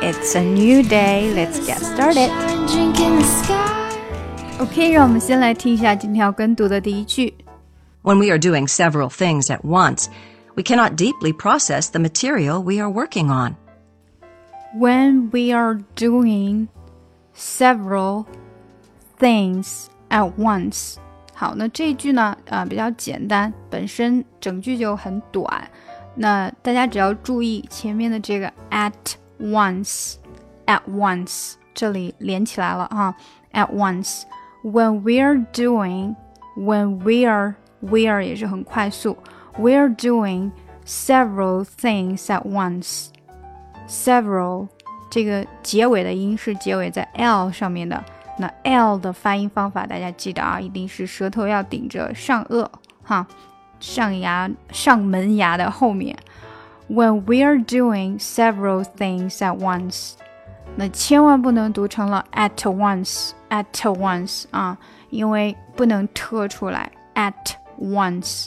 It's a new day. Let's get started. OK，让我们先来听一下今天要跟读的第一句。When we are doing several things at once, we cannot deeply process the material we are working on. When we are doing several things at once，好，那这一句呢，啊、呃，比较简单，本身整句就很短。 那大家只要注意前面的这个 at once，at once 这里连起来了哈，at once。When we are doing, when we are we are 也是很快速，we are doing several things at once。several 这个结尾的音是结尾在 l 上面的，那 l 的发音方法大家记得啊，一定是舌头要顶着上颚哈， 上牙上门牙的后面。When we are doing several things at once，那千万不能读成了 at once，at once 啊，因为不能特出来 at once，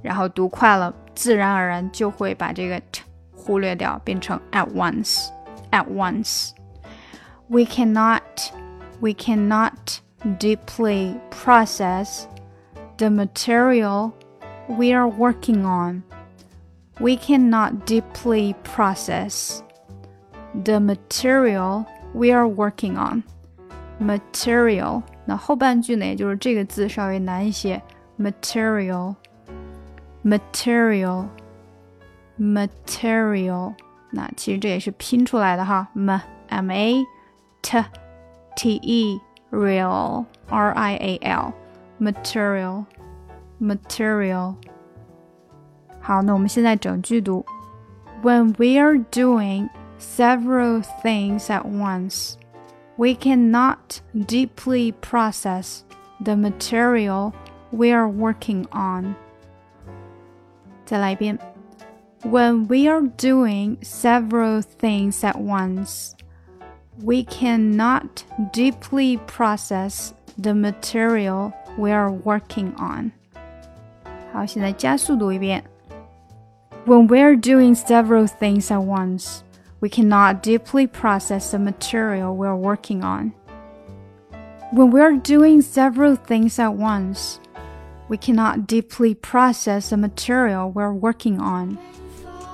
然后读快了，自然而然就会把这个 t 忽略掉，变成 at once。At once, we cannot, we cannot deeply process the material we are working on. We cannot deeply process the material we are working on. Material，那后半句呢，也就是这个字稍微难一些。Material, material, material。那其实这也是拼出来的哈，m m a t t e real r i a l material material。好，那我们现在整句读：When we are doing several things at once, we cannot deeply process the material we are working on. 再来一遍。when we are doing several things at once, we cannot deeply process the material we are working on. 好，现在加速读一遍。When we are doing several things at once, we cannot deeply process the material we are working on. When we are doing several things at once, we cannot deeply process the material we're working on.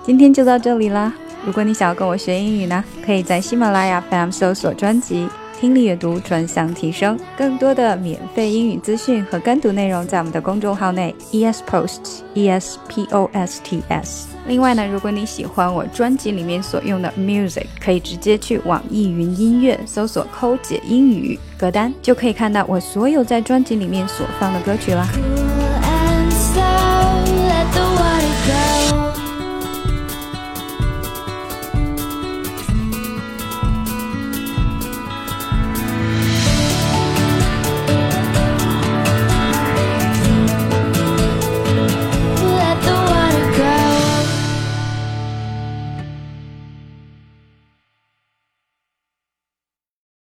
今天就到这里啦！如果你想要跟我学英语呢，可以在喜马拉雅 FM 搜索专辑“ 听力阅读专项提升”，更多的免费英语资讯和跟读内容在我们的公众号内，e s posts E S P O S T S。另外呢，如果你喜欢我专辑里面所用的 music，可以直接去网易云音乐搜索“抠姐英语”歌单，就可以看到我所有在专辑里面所放的歌曲啦。